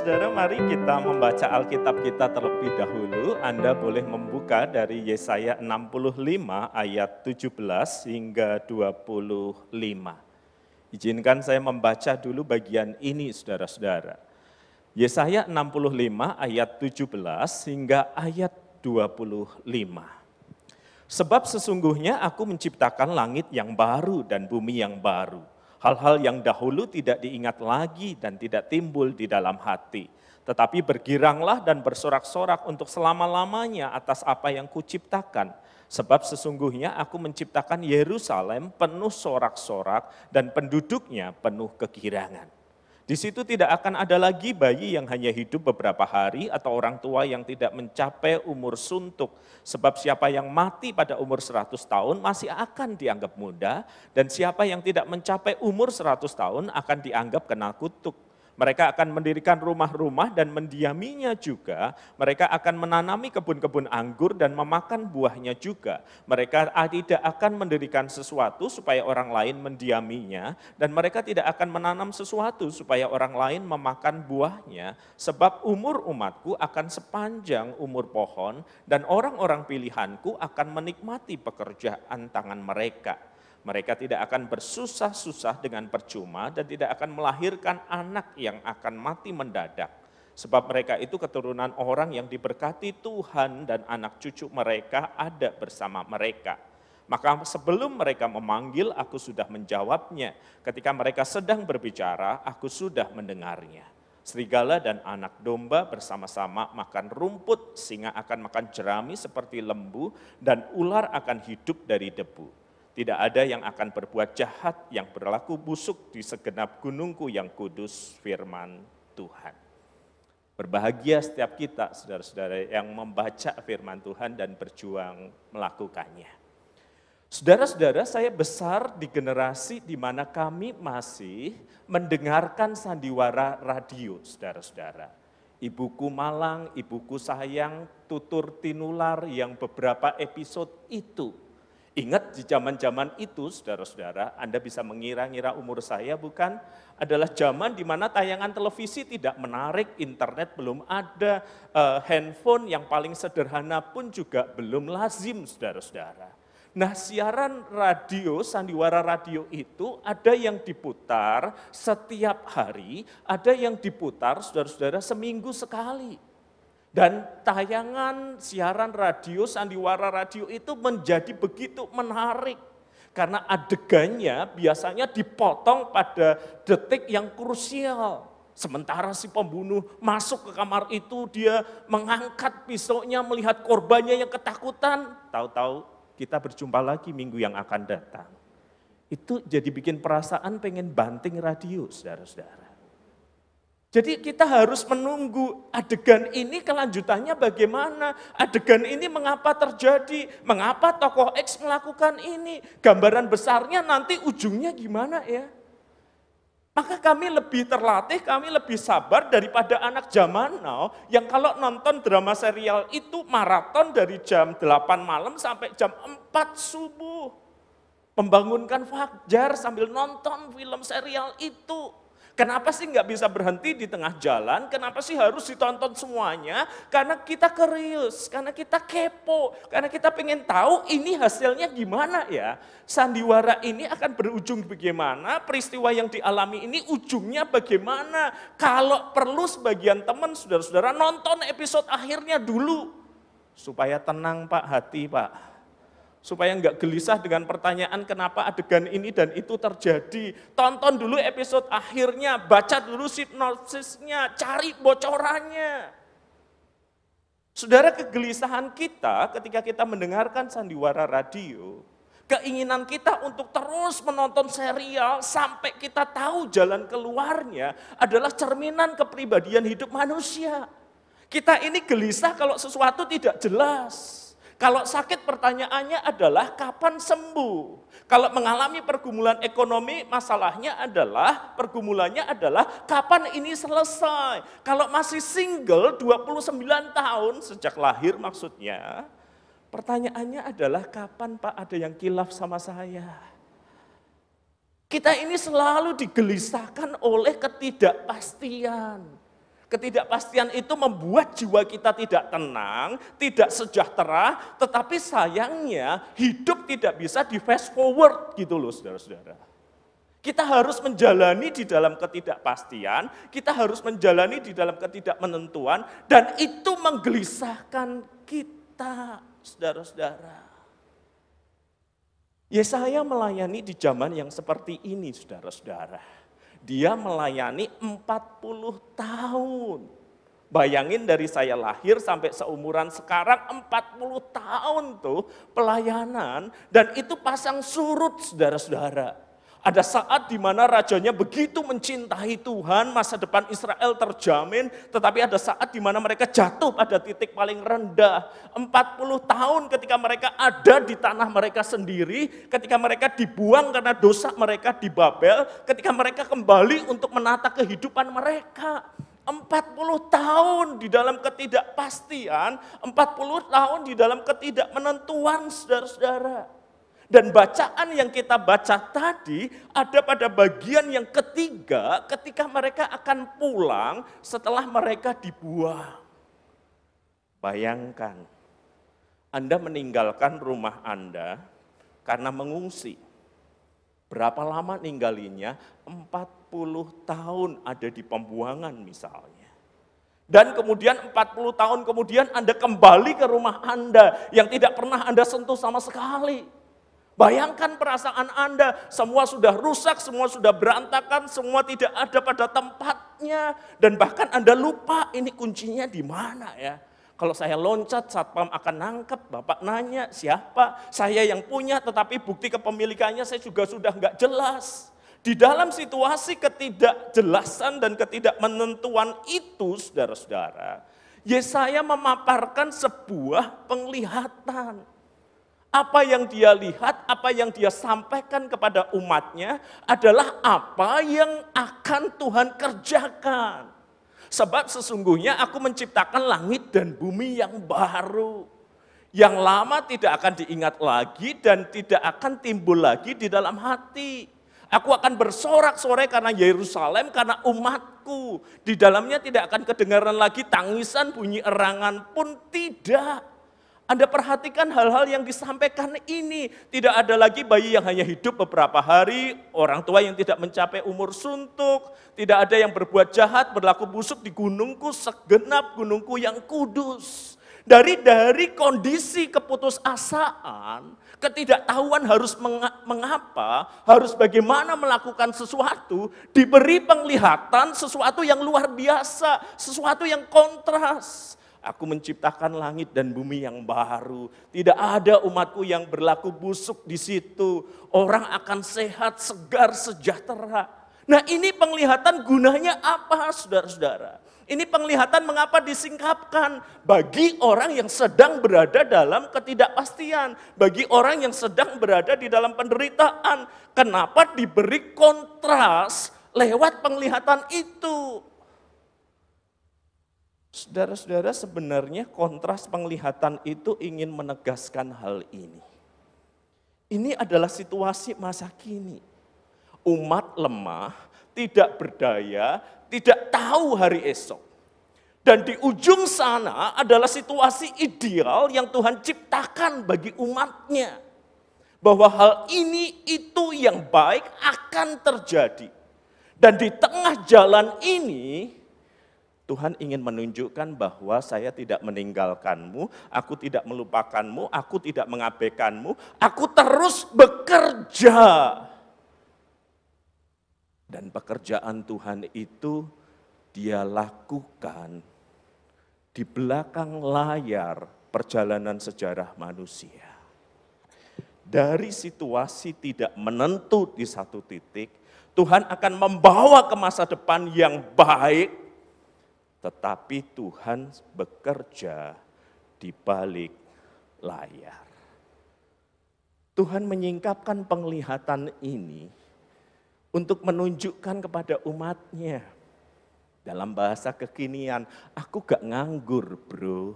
Saudara-saudara, mari kita membaca Alkitab kita terlebih dahulu. Anda boleh membuka dari Yesaya 65 ayat 17 hingga 25. Izinkan saya membaca dulu bagian ini, saudara-saudara. Yesaya 65 ayat 17 hingga ayat 25. Sebab sesungguhnya aku menciptakan langit yang baru dan bumi yang baru Hal-hal yang dahulu tidak diingat lagi dan tidak timbul di dalam hati. Tetapi bergiranglah dan bersorak-sorak untuk selama-lamanya atas apa yang kuciptakan. Sebab sesungguhnya aku menciptakan Yerusalem penuh sorak-sorak dan penduduknya penuh kegirangan. Di situ tidak akan ada lagi bayi yang hanya hidup beberapa hari atau orang tua yang tidak mencapai umur suntuk. Sebab siapa yang mati pada umur 100 tahun masih akan dianggap muda dan siapa yang tidak mencapai umur 100 tahun akan dianggap kena kutuk. Mereka akan mendirikan rumah-rumah dan mendiaminya juga. Mereka akan menanami kebun-kebun anggur dan memakan buahnya juga. Mereka tidak akan mendirikan sesuatu supaya orang lain mendiaminya. Dan mereka tidak akan menanam sesuatu supaya orang lain memakan buahnya. Sebab umur umatku akan sepanjang umur pohon dan orang-orang pilihanku akan menikmati pekerjaan tangan mereka. Mereka tidak akan bersusah-susah dengan percuma dan tidak akan melahirkan anak yang akan mati mendadak. Sebab mereka itu keturunan orang yang diberkati Tuhan dan anak cucu mereka ada bersama mereka. Maka sebelum mereka memanggil, aku sudah menjawabnya. Ketika mereka sedang berbicara, aku sudah mendengarnya. Serigala dan anak domba bersama-sama makan rumput, singa akan makan jerami seperti lembu, dan ular akan hidup dari debu. Tidak ada yang akan berbuat jahat yang berlaku busuk di segenap gunungku yang kudus firman Tuhan. Berbahagia setiap kita, saudara-saudara, yang membaca firman Tuhan dan berjuang melakukannya. Saudara-saudara, saya besar di generasi di mana kami masih mendengarkan sandiwara radio, saudara-saudara. Ibuku Malang, ibuku sayang, tutur tinular yang beberapa episode itu Ingat di zaman-zaman itu, saudara-saudara, Anda bisa mengira-ngira umur saya bukan? Adalah zaman di mana tayangan televisi tidak menarik, internet belum ada, uh, handphone yang paling sederhana pun juga belum lazim, saudara-saudara. Nah siaran radio, sandiwara radio itu ada yang diputar setiap hari, ada yang diputar saudara-saudara seminggu sekali. Dan tayangan siaran radio, sandiwara radio itu menjadi begitu menarik. Karena adegannya biasanya dipotong pada detik yang krusial. Sementara si pembunuh masuk ke kamar itu, dia mengangkat pisaunya melihat korbannya yang ketakutan. Tahu-tahu kita berjumpa lagi minggu yang akan datang. Itu jadi bikin perasaan pengen banting radio, saudara-saudara. Jadi kita harus menunggu adegan ini kelanjutannya bagaimana, adegan ini mengapa terjadi, mengapa tokoh X melakukan ini, gambaran besarnya nanti ujungnya gimana ya. Maka kami lebih terlatih, kami lebih sabar daripada anak zaman now yang kalau nonton drama serial itu maraton dari jam 8 malam sampai jam 4 subuh. Membangunkan fajar sambil nonton film serial itu. Kenapa sih nggak bisa berhenti di tengah jalan? Kenapa sih harus ditonton semuanya? Karena kita kerius, karena kita kepo, karena kita pengen tahu ini hasilnya gimana ya. Sandiwara ini akan berujung bagaimana, peristiwa yang dialami ini ujungnya bagaimana. Kalau perlu sebagian teman, saudara-saudara nonton episode akhirnya dulu. Supaya tenang Pak hati Pak supaya nggak gelisah dengan pertanyaan kenapa adegan ini dan itu terjadi. Tonton dulu episode akhirnya, baca dulu sinopsisnya, cari bocorannya. Saudara kegelisahan kita ketika kita mendengarkan sandiwara radio, keinginan kita untuk terus menonton serial sampai kita tahu jalan keluarnya adalah cerminan kepribadian hidup manusia. Kita ini gelisah kalau sesuatu tidak jelas. Kalau sakit pertanyaannya adalah kapan sembuh. Kalau mengalami pergumulan ekonomi, masalahnya adalah, pergumulannya adalah kapan ini selesai. Kalau masih single 29 tahun sejak lahir maksudnya, pertanyaannya adalah kapan Pak ada yang kilaf sama saya. Kita ini selalu digelisahkan oleh ketidakpastian. Ketidakpastian itu membuat jiwa kita tidak tenang, tidak sejahtera, tetapi sayangnya hidup tidak bisa di fast forward gitu loh saudara-saudara. Kita harus menjalani di dalam ketidakpastian, kita harus menjalani di dalam ketidakmenentuan, dan itu menggelisahkan kita, saudara-saudara. Yesaya melayani di zaman yang seperti ini, saudara-saudara. Dia melayani 40 tahun. Bayangin dari saya lahir sampai seumuran sekarang 40 tahun tuh pelayanan dan itu pasang surut saudara-saudara. Ada saat di mana rajanya begitu mencintai Tuhan, masa depan Israel terjamin, tetapi ada saat di mana mereka jatuh pada titik paling rendah. 40 tahun ketika mereka ada di tanah mereka sendiri, ketika mereka dibuang karena dosa mereka di Babel, ketika mereka kembali untuk menata kehidupan mereka. 40 tahun di dalam ketidakpastian, 40 tahun di dalam ketidakmenentuan saudara-saudara. Dan bacaan yang kita baca tadi ada pada bagian yang ketiga ketika mereka akan pulang setelah mereka dibuang. Bayangkan, Anda meninggalkan rumah Anda karena mengungsi. Berapa lama ninggalinya? 40 tahun ada di pembuangan misalnya. Dan kemudian 40 tahun kemudian Anda kembali ke rumah Anda yang tidak pernah Anda sentuh sama sekali. Bayangkan perasaan Anda, semua sudah rusak, semua sudah berantakan, semua tidak ada pada tempatnya. Dan bahkan Anda lupa ini kuncinya di mana ya. Kalau saya loncat, satpam akan nangkep, bapak nanya siapa, saya yang punya tetapi bukti kepemilikannya saya juga sudah nggak jelas. Di dalam situasi ketidakjelasan dan ketidakmenentuan itu, saudara-saudara, Yesaya memaparkan sebuah penglihatan apa yang dia lihat, apa yang dia sampaikan kepada umatnya adalah apa yang akan Tuhan kerjakan. Sebab sesungguhnya aku menciptakan langit dan bumi yang baru. Yang lama tidak akan diingat lagi dan tidak akan timbul lagi di dalam hati. Aku akan bersorak-sorai karena Yerusalem, karena umatku. Di dalamnya tidak akan kedengaran lagi tangisan, bunyi erangan pun tidak. Anda perhatikan hal-hal yang disampaikan ini. Tidak ada lagi bayi yang hanya hidup beberapa hari, orang tua yang tidak mencapai umur suntuk, tidak ada yang berbuat jahat, berlaku busuk di gunungku, segenap gunungku yang kudus. Dari dari kondisi keputusasaan, ketidaktahuan harus mengapa, harus bagaimana melakukan sesuatu, diberi penglihatan sesuatu yang luar biasa, sesuatu yang kontras. Aku menciptakan langit dan bumi yang baru. Tidak ada umatku yang berlaku busuk di situ. Orang akan sehat, segar, sejahtera. Nah ini penglihatan gunanya apa saudara-saudara? Ini penglihatan mengapa disingkapkan bagi orang yang sedang berada dalam ketidakpastian, bagi orang yang sedang berada di dalam penderitaan. Kenapa diberi kontras lewat penglihatan itu? Saudara-saudara sebenarnya kontras penglihatan itu ingin menegaskan hal ini. Ini adalah situasi masa kini. Umat lemah, tidak berdaya, tidak tahu hari esok. Dan di ujung sana adalah situasi ideal yang Tuhan ciptakan bagi umatnya. Bahwa hal ini itu yang baik akan terjadi. Dan di tengah jalan ini Tuhan ingin menunjukkan bahwa saya tidak meninggalkanmu, aku tidak melupakanmu, aku tidak mengabaikanmu, aku terus bekerja. Dan pekerjaan Tuhan itu dia lakukan di belakang layar perjalanan sejarah manusia. Dari situasi tidak menentu di satu titik, Tuhan akan membawa ke masa depan yang baik tetapi Tuhan bekerja di balik layar. Tuhan menyingkapkan penglihatan ini untuk menunjukkan kepada umatnya. Dalam bahasa kekinian, aku gak nganggur bro.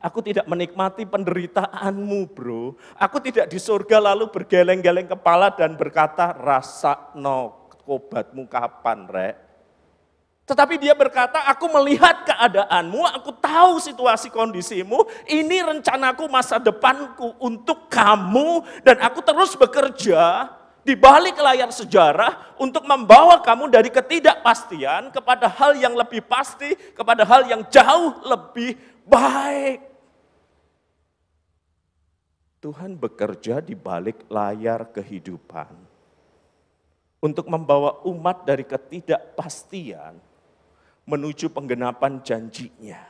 Aku tidak menikmati penderitaanmu bro. Aku tidak di surga lalu bergeleng-geleng kepala dan berkata, rasa no kobatmu kapan rek. Tetapi dia berkata, aku melihat keadaanmu, aku tahu situasi kondisimu, ini rencanaku masa depanku untuk kamu, dan aku terus bekerja di balik layar sejarah untuk membawa kamu dari ketidakpastian kepada hal yang lebih pasti, kepada hal yang jauh lebih baik. Tuhan bekerja di balik layar kehidupan untuk membawa umat dari ketidakpastian menuju penggenapan janjinya.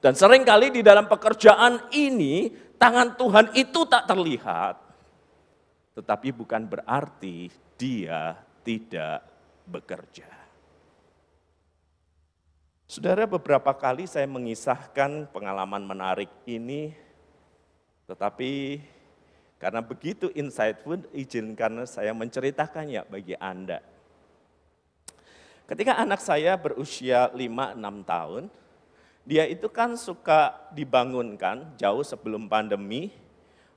Dan sering kali di dalam pekerjaan ini, tangan Tuhan itu tak terlihat. Tetapi bukan berarti dia tidak bekerja. Saudara, beberapa kali saya mengisahkan pengalaman menarik ini, tetapi karena begitu insightful, izinkan saya menceritakannya bagi Anda. Ketika anak saya berusia 5-6 tahun, dia itu kan suka dibangunkan jauh sebelum pandemi,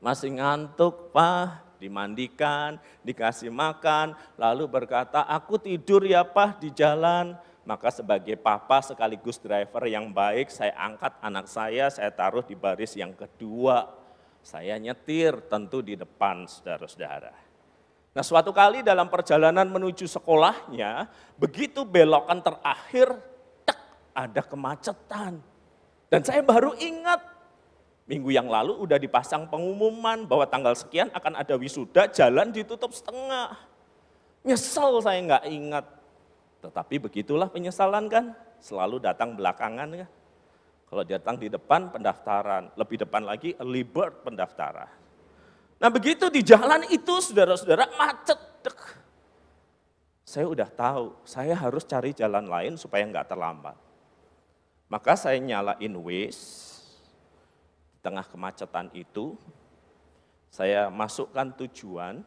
masih ngantuk, Pak, dimandikan, dikasih makan, lalu berkata, aku tidur ya Pak di jalan. Maka sebagai papa sekaligus driver yang baik, saya angkat anak saya, saya taruh di baris yang kedua. Saya nyetir tentu di depan saudara-saudara. Nah suatu kali dalam perjalanan menuju sekolahnya, begitu belokan terakhir, tek, ada kemacetan. Dan saya baru ingat, minggu yang lalu udah dipasang pengumuman bahwa tanggal sekian akan ada wisuda, jalan ditutup setengah. Nyesel saya nggak ingat. Tetapi begitulah penyesalan kan, selalu datang belakangan ya. Kalau datang di depan pendaftaran, lebih depan lagi early bird pendaftaran. Nah begitu di jalan itu saudara-saudara macet. Saya udah tahu, saya harus cari jalan lain supaya nggak terlambat. Maka saya nyalain Waze, di tengah kemacetan itu, saya masukkan tujuan,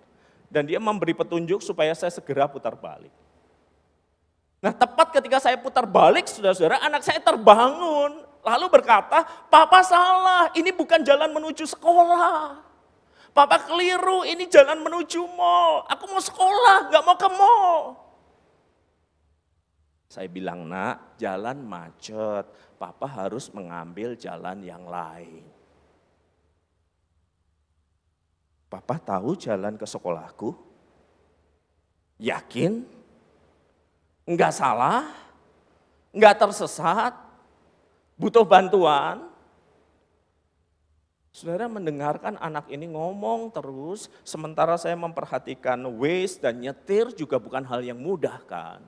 dan dia memberi petunjuk supaya saya segera putar balik. Nah tepat ketika saya putar balik, saudara-saudara, anak saya terbangun, lalu berkata, papa salah, ini bukan jalan menuju sekolah. Papa keliru, ini jalan menuju mall. Aku mau sekolah, gak mau ke mall. Saya bilang, nak, jalan macet. Papa harus mengambil jalan yang lain. Papa tahu jalan ke sekolahku? Yakin? Enggak salah? Enggak tersesat? Butuh bantuan? Saudara mendengarkan anak ini ngomong terus, sementara saya memperhatikan waste dan nyetir juga bukan hal yang mudah kan.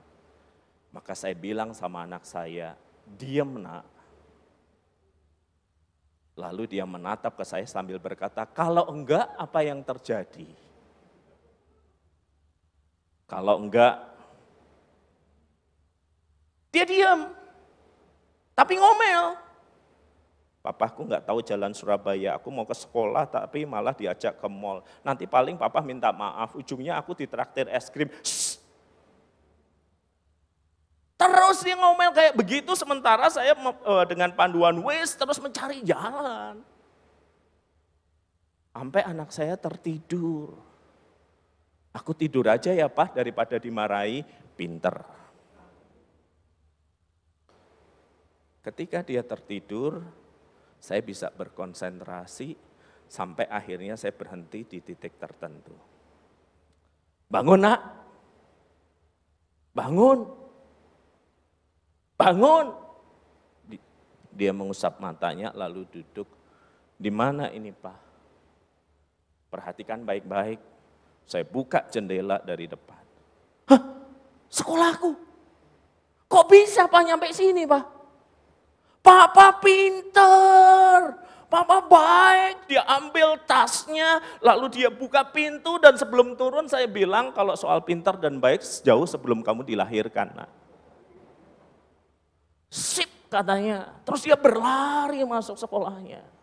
Maka saya bilang sama anak saya, diam nak. Lalu dia menatap ke saya sambil berkata, kalau enggak apa yang terjadi? Kalau enggak, dia diam. Tapi ngomel. Papaku nggak tahu jalan Surabaya, aku mau ke sekolah tapi malah diajak ke mall. Nanti paling papa minta maaf, ujungnya aku ditraktir es krim. Terus dia ngomel kayak begitu sementara saya eh, dengan panduan wes terus mencari jalan. Sampai anak saya tertidur. Aku tidur aja ya Pak daripada dimarahi, pinter. Ketika dia tertidur, saya bisa berkonsentrasi sampai akhirnya saya berhenti di titik tertentu. Bangun nak, bangun, bangun. Dia mengusap matanya lalu duduk. Di mana ini pak? Perhatikan baik-baik. Saya buka jendela dari depan. Hah? Sekolahku? Kok bisa pak nyampe sini pak? Papa pinter, Papa baik, dia ambil tasnya, lalu dia buka pintu dan sebelum turun saya bilang kalau soal pinter dan baik jauh sebelum kamu dilahirkan. Nah. Sip katanya, terus dia berlari masuk sekolahnya.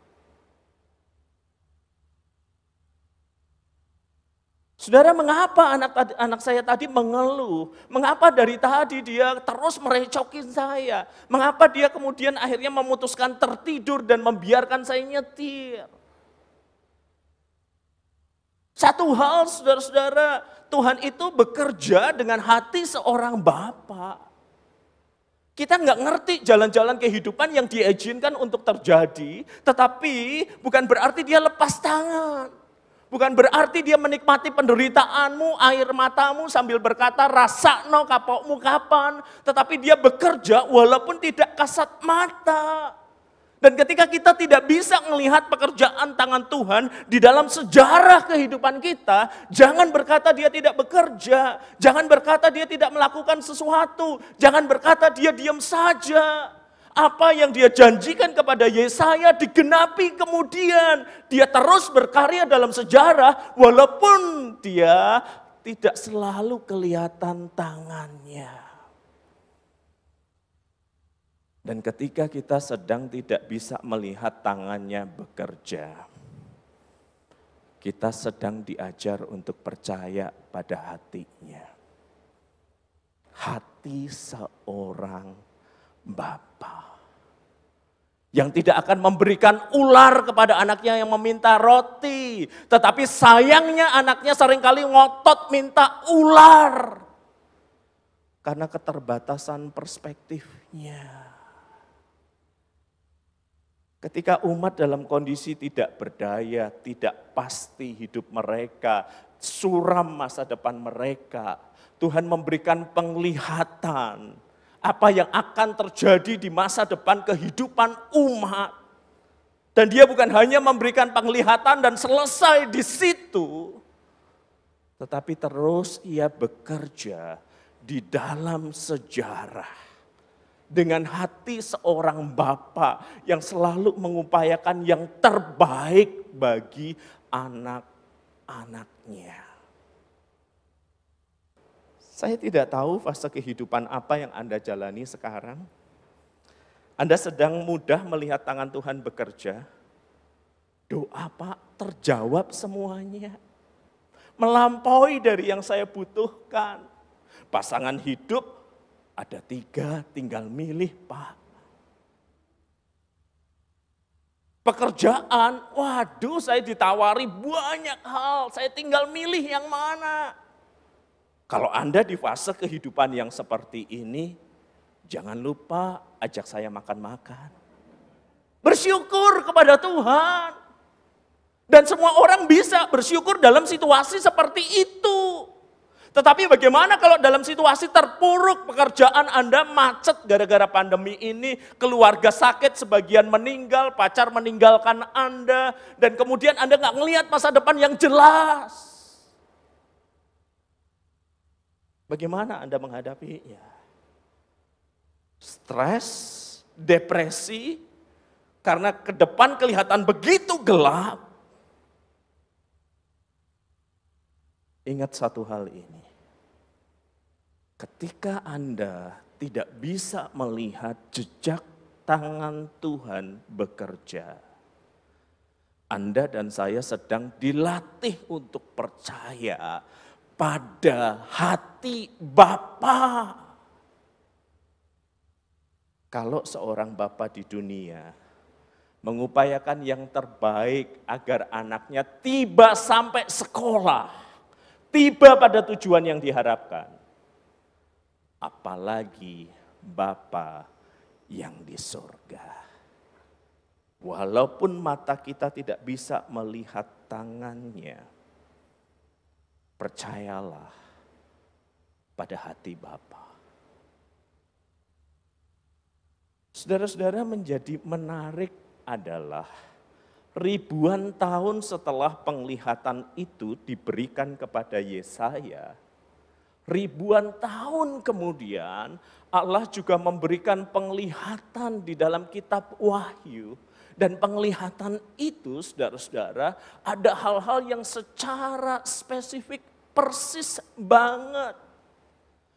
Saudara, mengapa anak anak saya tadi mengeluh? Mengapa dari tadi dia terus merecokin saya? Mengapa dia kemudian akhirnya memutuskan tertidur dan membiarkan saya nyetir? Satu hal saudara-saudara, Tuhan itu bekerja dengan hati seorang bapak. Kita nggak ngerti jalan-jalan kehidupan yang diizinkan untuk terjadi, tetapi bukan berarti dia lepas tangan. Bukan berarti dia menikmati penderitaanmu, air matamu sambil berkata rasa no kapokmu kapan. Tetapi dia bekerja walaupun tidak kasat mata. Dan ketika kita tidak bisa melihat pekerjaan tangan Tuhan di dalam sejarah kehidupan kita, jangan berkata dia tidak bekerja, jangan berkata dia tidak melakukan sesuatu, jangan berkata dia diam saja. Apa yang dia janjikan kepada Yesaya digenapi kemudian. Dia terus berkarya dalam sejarah walaupun dia tidak selalu kelihatan tangannya. Dan ketika kita sedang tidak bisa melihat tangannya bekerja, kita sedang diajar untuk percaya pada hatinya. Hati seorang bapa yang tidak akan memberikan ular kepada anaknya yang meminta roti, tetapi sayangnya anaknya sering kali ngotot minta ular karena keterbatasan perspektifnya. Ketika umat dalam kondisi tidak berdaya, tidak pasti hidup mereka, suram masa depan mereka, Tuhan memberikan penglihatan apa yang akan terjadi di masa depan kehidupan umat. Dan dia bukan hanya memberikan penglihatan dan selesai di situ, tetapi terus ia bekerja di dalam sejarah dengan hati seorang bapa yang selalu mengupayakan yang terbaik bagi anak-anaknya. Saya tidak tahu fase kehidupan apa yang Anda jalani sekarang. Anda sedang mudah melihat tangan Tuhan bekerja. Doa Pak terjawab semuanya. Melampaui dari yang saya butuhkan. Pasangan hidup ada tiga, tinggal milih Pak. Pekerjaan, waduh saya ditawari banyak hal, saya tinggal milih yang mana. Kalau Anda di fase kehidupan yang seperti ini, jangan lupa ajak saya makan-makan. Bersyukur kepada Tuhan. Dan semua orang bisa bersyukur dalam situasi seperti itu. Tetapi bagaimana kalau dalam situasi terpuruk pekerjaan Anda macet gara-gara pandemi ini, keluarga sakit, sebagian meninggal, pacar meninggalkan Anda, dan kemudian Anda nggak ngelihat masa depan yang jelas. Bagaimana Anda menghadapinya? Stres, depresi, karena ke depan kelihatan begitu gelap. Ingat satu hal ini. Ketika Anda tidak bisa melihat jejak tangan Tuhan bekerja, Anda dan saya sedang dilatih untuk percaya pada hati Bapa. Kalau seorang Bapa di dunia mengupayakan yang terbaik agar anaknya tiba sampai sekolah, tiba pada tujuan yang diharapkan, apalagi Bapa yang di sorga. Walaupun mata kita tidak bisa melihat tangannya, percayalah pada hati Bapa. Saudara-saudara menjadi menarik adalah ribuan tahun setelah penglihatan itu diberikan kepada Yesaya, ribuan tahun kemudian Allah juga memberikan penglihatan di dalam kitab Wahyu. Dan penglihatan itu saudara-saudara ada hal-hal yang secara spesifik persis banget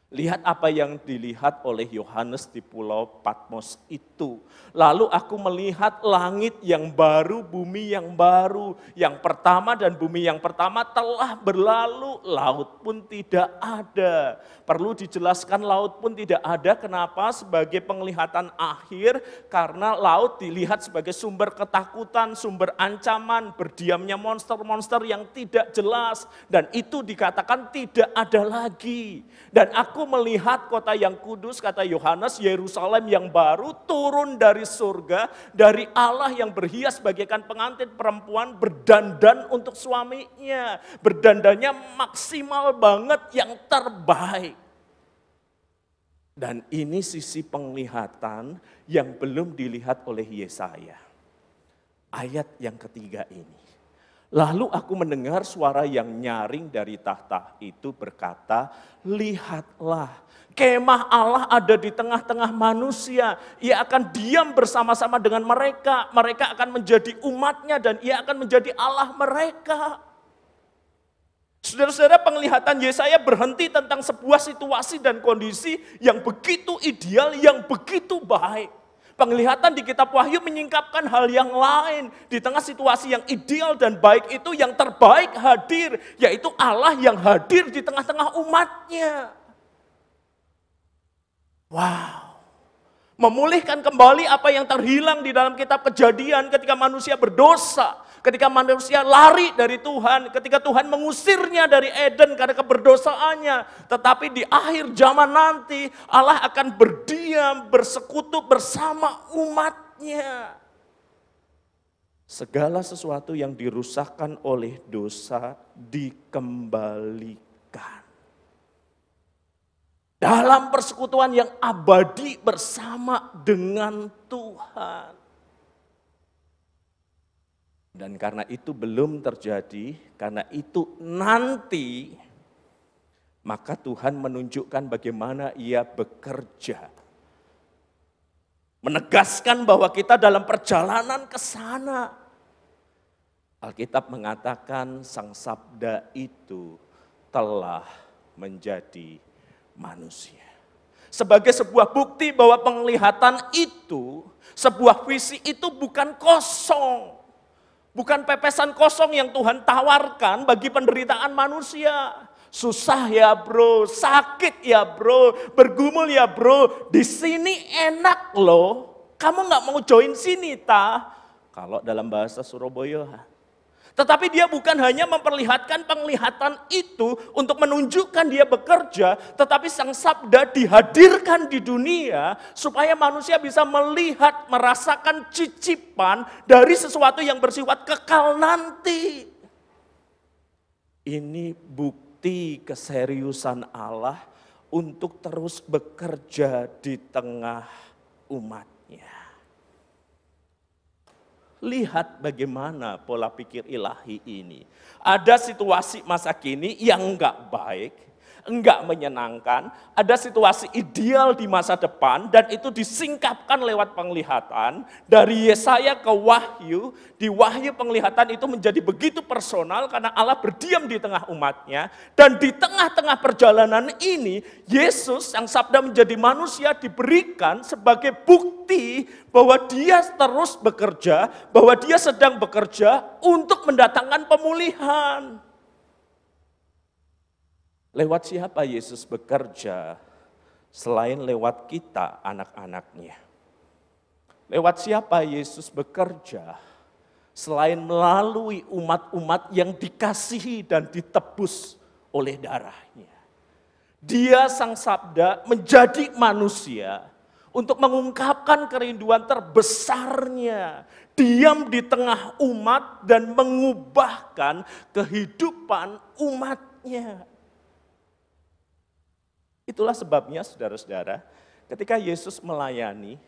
Lihat apa yang dilihat oleh Yohanes di pulau Patmos itu. Lalu aku melihat langit yang baru, bumi yang baru. Yang pertama dan bumi yang pertama telah berlalu, laut pun tidak ada. Perlu dijelaskan laut pun tidak ada, kenapa? Sebagai penglihatan akhir, karena laut dilihat sebagai sumber ketakutan, sumber ancaman, berdiamnya monster-monster yang tidak jelas. Dan itu dikatakan tidak ada lagi. Dan aku aku melihat kota yang kudus, kata Yohanes, Yerusalem yang baru turun dari surga, dari Allah yang berhias bagaikan pengantin perempuan berdandan untuk suaminya. Berdandannya maksimal banget yang terbaik. Dan ini sisi penglihatan yang belum dilihat oleh Yesaya. Ayat yang ketiga ini. Lalu aku mendengar suara yang nyaring dari tahta itu berkata, lihatlah kemah Allah ada di tengah-tengah manusia. Ia akan diam bersama-sama dengan mereka. Mereka akan menjadi umatnya dan ia akan menjadi Allah mereka. Saudara-saudara penglihatan Yesaya berhenti tentang sebuah situasi dan kondisi yang begitu ideal, yang begitu baik. Penglihatan di kitab Wahyu menyingkapkan hal yang lain. Di tengah situasi yang ideal dan baik itu yang terbaik hadir. Yaitu Allah yang hadir di tengah-tengah umatnya. Wow. Memulihkan kembali apa yang terhilang di dalam kitab kejadian ketika manusia berdosa ketika manusia lari dari Tuhan, ketika Tuhan mengusirnya dari Eden karena keberdosaannya. Tetapi di akhir zaman nanti Allah akan berdiam, bersekutu bersama umatnya. Segala sesuatu yang dirusakkan oleh dosa dikembalikan. Dalam persekutuan yang abadi bersama dengan Tuhan. Dan karena itu belum terjadi, karena itu nanti, maka Tuhan menunjukkan bagaimana ia bekerja. Menegaskan bahwa kita dalam perjalanan ke sana. Alkitab mengatakan sang sabda itu telah menjadi manusia. Sebagai sebuah bukti bahwa penglihatan itu, sebuah visi itu bukan kosong Bukan pepesan kosong yang Tuhan tawarkan bagi penderitaan manusia. Susah ya bro, sakit ya bro, bergumul ya bro. Di sini enak loh. Kamu nggak mau join sini ta? Kalau dalam bahasa Surabaya, tetapi dia bukan hanya memperlihatkan penglihatan itu untuk menunjukkan dia bekerja, tetapi sang sabda dihadirkan di dunia supaya manusia bisa melihat, merasakan cicipan dari sesuatu yang bersifat kekal nanti. Ini bukti keseriusan Allah untuk terus bekerja di tengah umatnya. Lihat bagaimana pola pikir ilahi ini. Ada situasi masa kini yang enggak baik, enggak menyenangkan, ada situasi ideal di masa depan dan itu disingkapkan lewat penglihatan dari Yesaya ke Wahyu, di Wahyu penglihatan itu menjadi begitu personal karena Allah berdiam di tengah umatnya dan di tengah-tengah perjalanan ini Yesus yang sabda menjadi manusia diberikan sebagai bukti bahwa dia terus bekerja, bahwa dia sedang bekerja untuk mendatangkan pemulihan. Lewat siapa Yesus bekerja selain lewat kita anak-anaknya? Lewat siapa Yesus bekerja selain melalui umat-umat yang dikasihi dan ditebus oleh darahnya? Dia sang sabda menjadi manusia untuk mengungkapkan kerinduan terbesarnya. Diam di tengah umat dan mengubahkan kehidupan umatnya. Itulah sebabnya saudara-saudara, ketika Yesus melayani,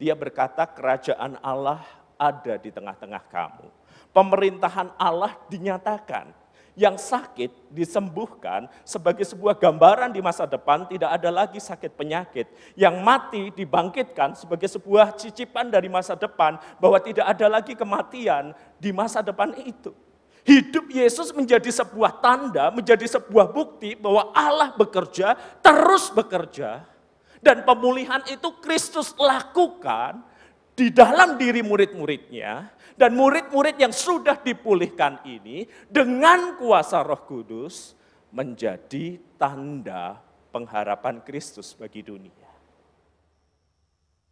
dia berkata kerajaan Allah ada di tengah-tengah kamu. Pemerintahan Allah dinyatakan. Yang sakit disembuhkan sebagai sebuah gambaran di masa depan tidak ada lagi sakit penyakit. Yang mati dibangkitkan sebagai sebuah cicipan dari masa depan bahwa tidak ada lagi kematian di masa depan itu. Hidup Yesus menjadi sebuah tanda, menjadi sebuah bukti bahwa Allah bekerja, terus bekerja. Dan pemulihan itu Kristus lakukan di dalam diri murid-muridnya. Dan murid-murid yang sudah dipulihkan ini dengan kuasa roh kudus menjadi tanda pengharapan Kristus bagi dunia.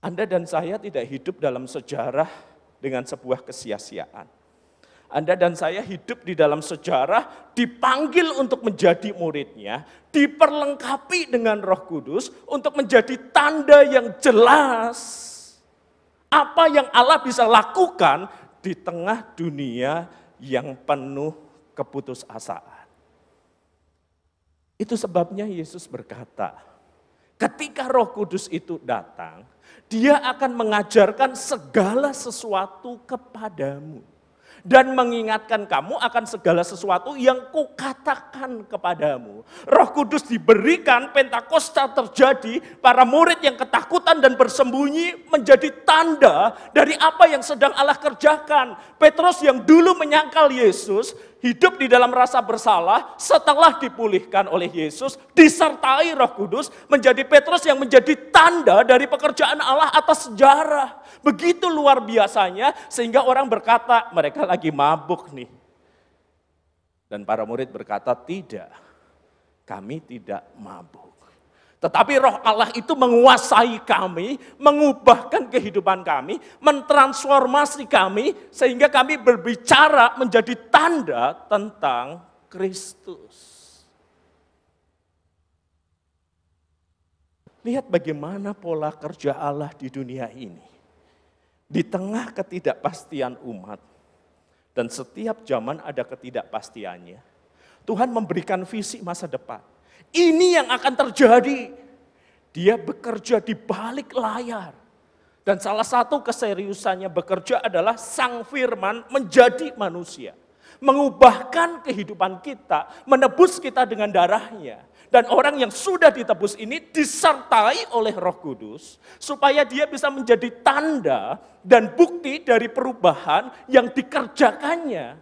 Anda dan saya tidak hidup dalam sejarah dengan sebuah kesia-siaan. Anda dan saya hidup di dalam sejarah, dipanggil untuk menjadi muridnya, diperlengkapi dengan roh kudus untuk menjadi tanda yang jelas. Apa yang Allah bisa lakukan di tengah dunia yang penuh keputusasaan. Itu sebabnya Yesus berkata, ketika roh kudus itu datang, dia akan mengajarkan segala sesuatu kepadamu dan mengingatkan kamu akan segala sesuatu yang kukatakan kepadamu. Roh Kudus diberikan, Pentakosta terjadi, para murid yang ketakutan dan bersembunyi menjadi tanda dari apa yang sedang Allah kerjakan. Petrus yang dulu menyangkal Yesus, hidup di dalam rasa bersalah setelah dipulihkan oleh Yesus, disertai Roh Kudus, menjadi Petrus yang menjadi tanda dari pekerjaan Allah atas sejarah. Begitu luar biasanya sehingga orang berkata mereka lagi mabuk nih. Dan para murid berkata tidak, kami tidak mabuk. Tetapi roh Allah itu menguasai kami, mengubahkan kehidupan kami, mentransformasi kami, sehingga kami berbicara menjadi tanda tentang Kristus. Lihat bagaimana pola kerja Allah di dunia ini. Di tengah ketidakpastian umat, dan setiap zaman ada ketidakpastiannya, Tuhan memberikan visi masa depan ini yang akan terjadi. Dia bekerja di balik layar. Dan salah satu keseriusannya bekerja adalah sang firman menjadi manusia. Mengubahkan kehidupan kita, menebus kita dengan darahnya. Dan orang yang sudah ditebus ini disertai oleh roh kudus. Supaya dia bisa menjadi tanda dan bukti dari perubahan yang dikerjakannya.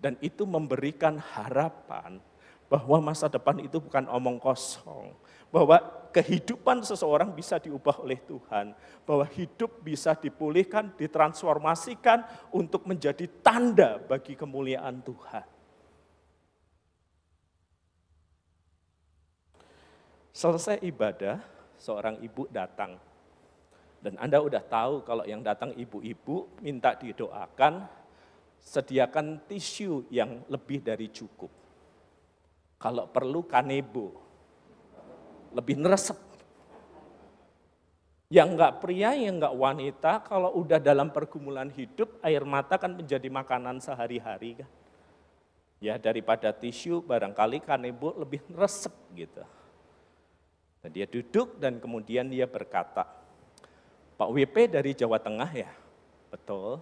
Dan itu memberikan harapan bahwa masa depan itu bukan omong kosong, bahwa kehidupan seseorang bisa diubah oleh Tuhan, bahwa hidup bisa dipulihkan, ditransformasikan untuk menjadi tanda bagi kemuliaan Tuhan. Selesai ibadah, seorang ibu datang. Dan Anda udah tahu kalau yang datang ibu-ibu minta didoakan, sediakan tisu yang lebih dari cukup. Kalau perlu kanebo. Lebih neresep. Yang enggak pria, yang enggak wanita, kalau udah dalam pergumulan hidup, air mata kan menjadi makanan sehari-hari kan. Ya daripada tisu, barangkali kanebo lebih neresep gitu. Dan dia duduk dan kemudian dia berkata, Pak WP dari Jawa Tengah ya? Betul.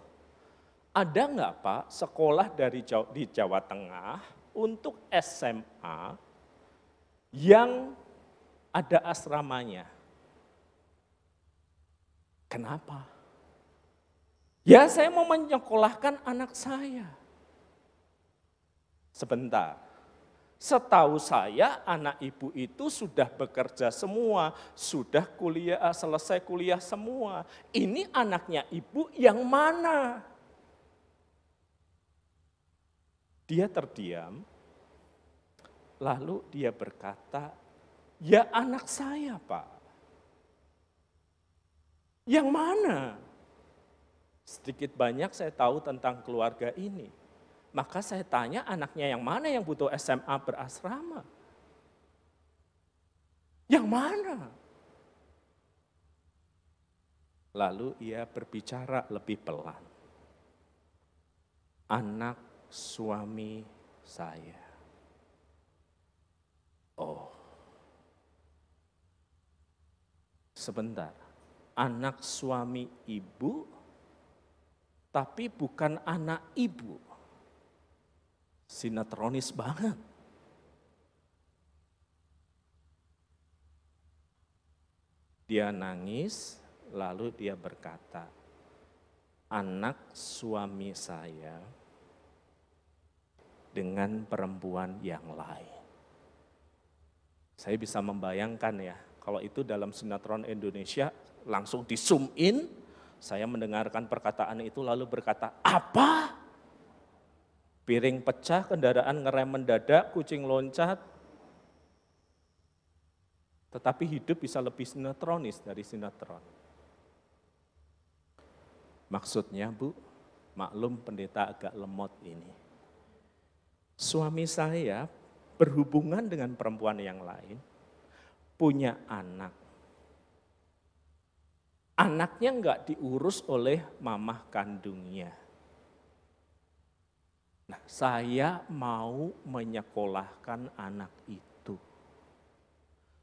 Ada enggak Pak sekolah dari Jawa, di Jawa Tengah untuk SMA yang ada asramanya. Kenapa? Ya saya mau menyekolahkan anak saya. Sebentar. Setahu saya anak ibu itu sudah bekerja semua, sudah kuliah selesai kuliah semua. Ini anaknya ibu yang mana? Dia terdiam, lalu dia berkata, ya anak saya pak. Yang mana? Sedikit banyak saya tahu tentang keluarga ini. Maka saya tanya anaknya yang mana yang butuh SMA berasrama? Yang mana? Lalu ia berbicara lebih pelan. Anak suami saya. Oh, sebentar, anak suami ibu, tapi bukan anak ibu. Sinetronis banget. Dia nangis, lalu dia berkata, "Anak suami saya dengan perempuan yang lain. Saya bisa membayangkan ya, kalau itu dalam sinetron Indonesia langsung di zoom in, saya mendengarkan perkataan itu lalu berkata, apa? Piring pecah, kendaraan ngerem mendadak, kucing loncat. Tetapi hidup bisa lebih sinetronis dari sinetron. Maksudnya Bu, Maklum pendeta agak lemot ini. Suami saya berhubungan dengan perempuan yang lain, punya anak. Anaknya enggak diurus oleh mamah kandungnya. Nah, saya mau menyekolahkan anak itu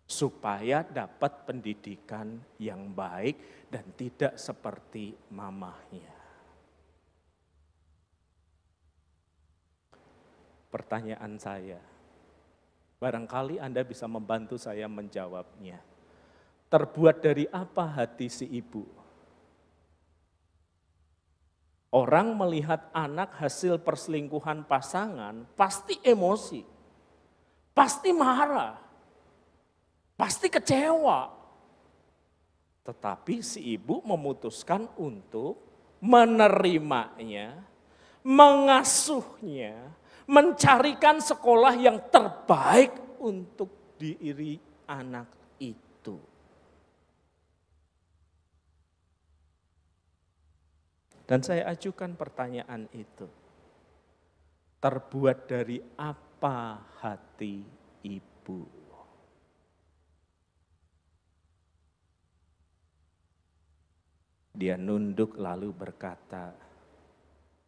supaya dapat pendidikan yang baik dan tidak seperti mamahnya. Pertanyaan saya, barangkali Anda bisa membantu saya menjawabnya. Terbuat dari apa hati si ibu? Orang melihat anak hasil perselingkuhan pasangan pasti emosi, pasti marah, pasti kecewa. Tetapi si ibu memutuskan untuk menerimanya, mengasuhnya, mencarikan sekolah yang terbaik untuk diri anak itu. Dan saya ajukan pertanyaan itu. Terbuat dari apa hati ibu? Dia nunduk lalu berkata,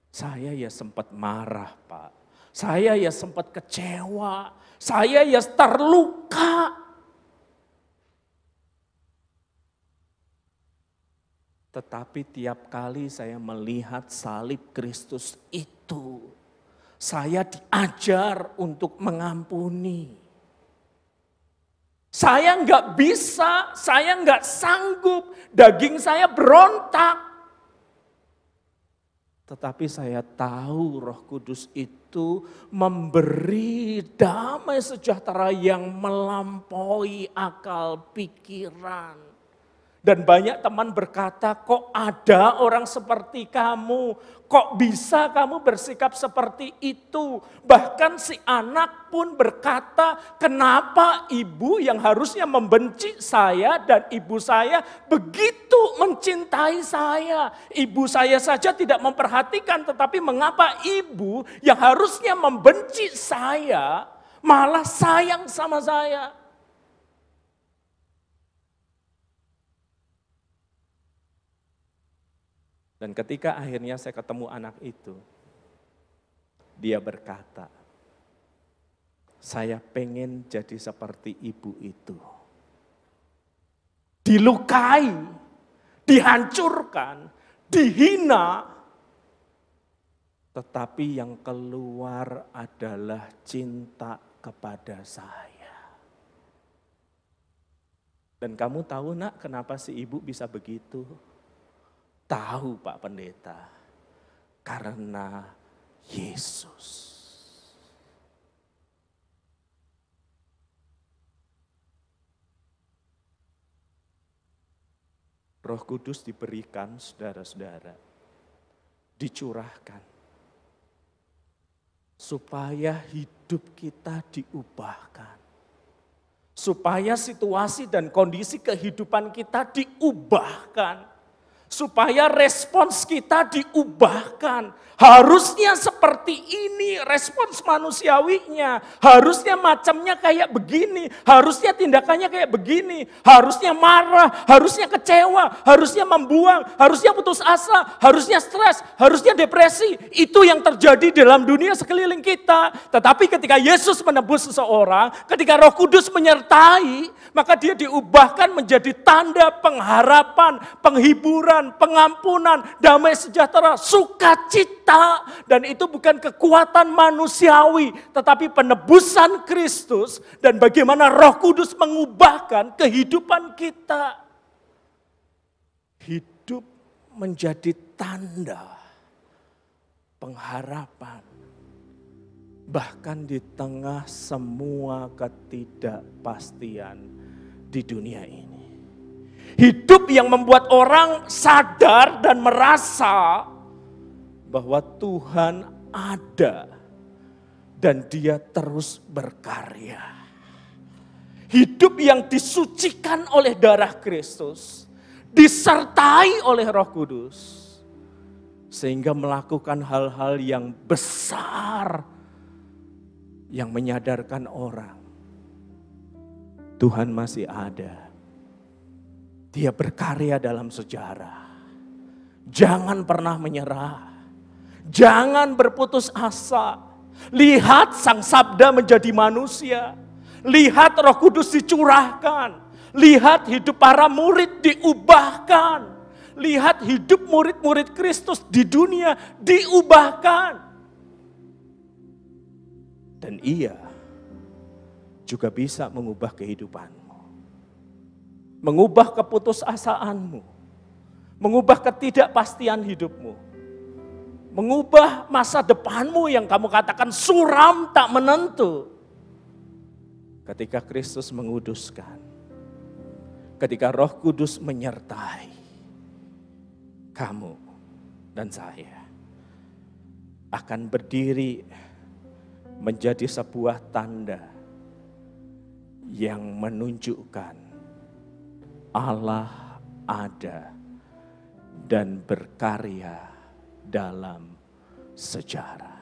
saya ya sempat marah pak, saya ya sempat kecewa, saya ya terluka. Tetapi tiap kali saya melihat salib Kristus itu, saya diajar untuk mengampuni. Saya nggak bisa, saya nggak sanggup, daging saya berontak. Tetapi saya tahu Roh Kudus itu memberi damai sejahtera yang melampaui akal pikiran. Dan banyak teman berkata, kok ada orang seperti kamu? Kok bisa kamu bersikap seperti itu? Bahkan si anak pun berkata, kenapa ibu yang harusnya membenci saya dan ibu saya begitu mencintai saya? Ibu saya saja tidak memperhatikan, tetapi mengapa ibu yang harusnya membenci saya malah sayang sama saya? Dan ketika akhirnya saya ketemu anak itu, dia berkata, saya pengen jadi seperti ibu itu. Dilukai, dihancurkan, dihina, tetapi yang keluar adalah cinta kepada saya. Dan kamu tahu nak kenapa si ibu bisa begitu? Tahu Pak Pendeta, karena Yesus. Roh Kudus diberikan saudara-saudara, dicurahkan supaya hidup kita diubahkan. Supaya situasi dan kondisi kehidupan kita diubahkan supaya respons kita diubahkan. Harusnya seperti ini respons manusiawinya. Harusnya macamnya kayak begini. Harusnya tindakannya kayak begini. Harusnya marah, harusnya kecewa, harusnya membuang, harusnya putus asa, harusnya stres, harusnya depresi. Itu yang terjadi dalam dunia sekeliling kita. Tetapi ketika Yesus menebus seseorang, ketika Roh Kudus menyertai, maka dia diubahkan menjadi tanda pengharapan, penghiburan, pengampunan, damai sejahtera, sukacita dan itu bukan kekuatan manusiawi tetapi penebusan Kristus dan bagaimana Roh Kudus mengubahkan kehidupan kita. Hidup menjadi tanda pengharapan bahkan di tengah semua ketidakpastian di dunia ini. Hidup yang membuat orang sadar dan merasa bahwa Tuhan ada dan dia terus berkarya. Hidup yang disucikan oleh darah Kristus, disertai oleh Roh Kudus, sehingga melakukan hal-hal yang besar yang menyadarkan orang Tuhan masih ada. Dia berkarya dalam sejarah. Jangan pernah menyerah. Jangan berputus asa. Lihat sang sabda menjadi manusia. Lihat roh kudus dicurahkan. Lihat hidup para murid diubahkan. Lihat hidup murid-murid Kristus di dunia diubahkan. Dan ia juga bisa mengubah kehidupanmu. Mengubah keputusasaanmu. Mengubah ketidakpastian hidupmu. Mengubah masa depanmu yang kamu katakan suram tak menentu. Ketika Kristus menguduskan. Ketika roh kudus menyertai kamu dan saya akan berdiri menjadi sebuah tanda yang menunjukkan Allah ada dan berkarya dalam sejarah.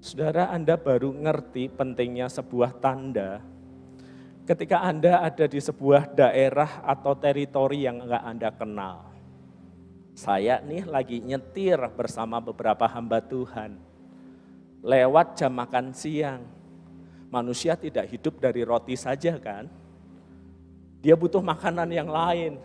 Saudara, Anda baru ngerti pentingnya sebuah tanda ketika Anda ada di sebuah daerah atau teritori yang enggak Anda kenal. Saya nih lagi nyetir bersama beberapa hamba Tuhan. Lewat jam makan siang. Manusia tidak hidup dari roti saja kan. Dia butuh makanan yang lain.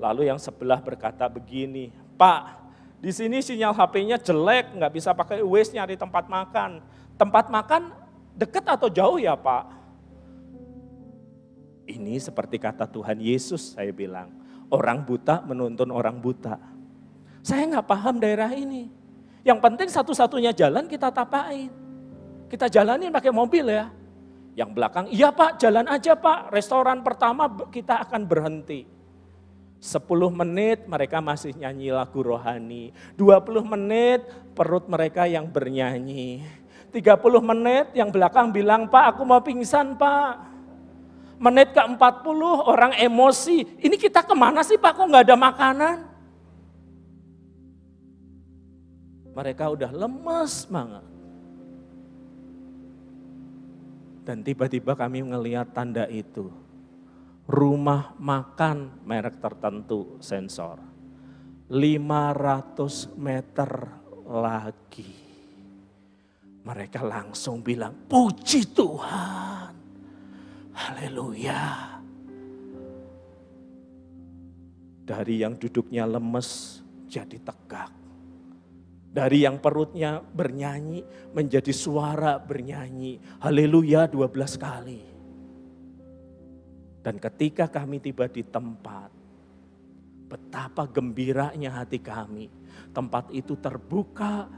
Lalu yang sebelah berkata begini, Pak, di sini sinyal HP-nya jelek, nggak bisa pakai Waze nyari tempat makan. Tempat makan dekat atau jauh ya Pak? Ini seperti kata Tuhan Yesus saya bilang. Orang buta menuntun orang buta. Saya nggak paham daerah ini. Yang penting satu-satunya jalan kita tapain. Kita jalanin pakai mobil ya. Yang belakang, iya pak jalan aja pak. Restoran pertama kita akan berhenti. 10 menit mereka masih nyanyi lagu rohani. 20 menit perut mereka yang bernyanyi. 30 menit yang belakang bilang, Pak aku mau pingsan Pak menit ke 40 orang emosi. Ini kita ke mana sih Pak kok nggak ada makanan? Mereka udah lemes banget. Dan tiba-tiba kami melihat tanda itu. Rumah makan merek tertentu sensor. 500 meter lagi. Mereka langsung bilang, puji Tuhan. Haleluya. Dari yang duduknya lemes jadi tegak. Dari yang perutnya bernyanyi menjadi suara bernyanyi. Haleluya 12 kali. Dan ketika kami tiba di tempat, betapa gembiranya hati kami. Tempat itu terbuka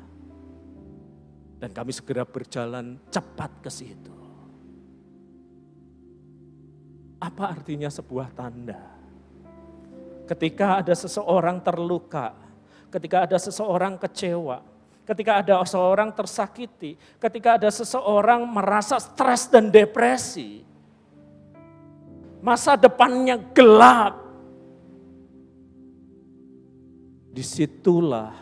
dan kami segera berjalan cepat ke situ. Apa artinya sebuah tanda? Ketika ada seseorang terluka, ketika ada seseorang kecewa, ketika ada seseorang tersakiti, ketika ada seseorang merasa stres dan depresi, masa depannya gelap. Di situlah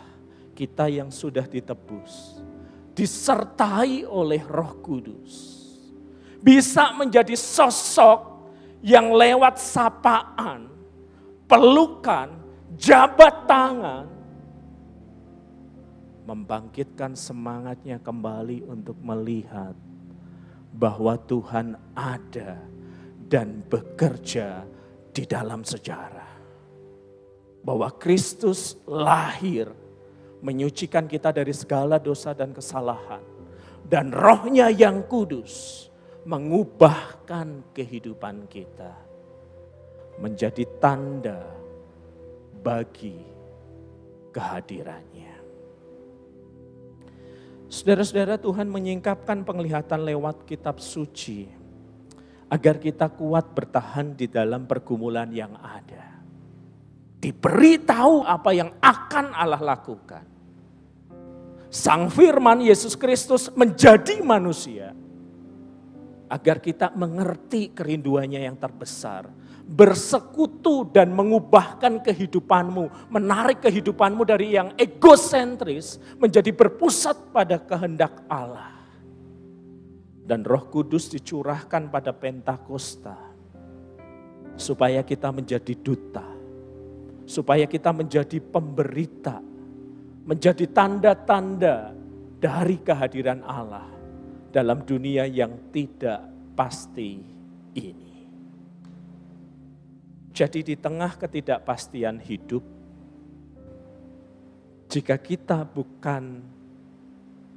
kita yang sudah ditebus, disertai oleh Roh Kudus, bisa menjadi sosok yang lewat sapaan, pelukan, jabat tangan, membangkitkan semangatnya kembali untuk melihat bahwa Tuhan ada dan bekerja di dalam sejarah. Bahwa Kristus lahir menyucikan kita dari segala dosa dan kesalahan. Dan rohnya yang kudus mengubahkan kehidupan kita menjadi tanda bagi kehadirannya. Saudara-saudara Tuhan menyingkapkan penglihatan lewat kitab suci agar kita kuat bertahan di dalam pergumulan yang ada. Diberi tahu apa yang akan Allah lakukan. Sang firman Yesus Kristus menjadi manusia agar kita mengerti kerinduannya yang terbesar, bersekutu dan mengubahkan kehidupanmu, menarik kehidupanmu dari yang egosentris menjadi berpusat pada kehendak Allah. Dan Roh Kudus dicurahkan pada Pentakosta supaya kita menjadi duta, supaya kita menjadi pemberita, menjadi tanda-tanda dari kehadiran Allah dalam dunia yang tidak pasti ini. Jadi di tengah ketidakpastian hidup, jika kita bukan,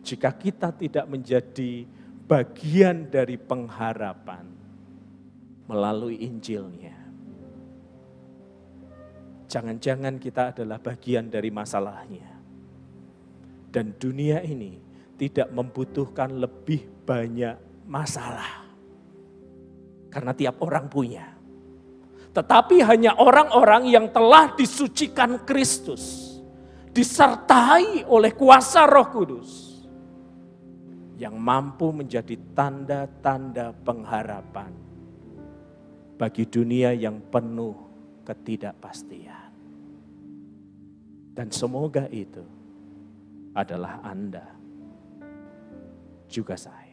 jika kita tidak menjadi bagian dari pengharapan melalui Injilnya, jangan-jangan kita adalah bagian dari masalahnya. Dan dunia ini tidak membutuhkan lebih banyak masalah. Karena tiap orang punya tetapi hanya orang-orang yang telah disucikan Kristus, disertai oleh kuasa Roh Kudus, yang mampu menjadi tanda-tanda pengharapan bagi dunia yang penuh ketidakpastian. Dan semoga itu adalah Anda juga saya.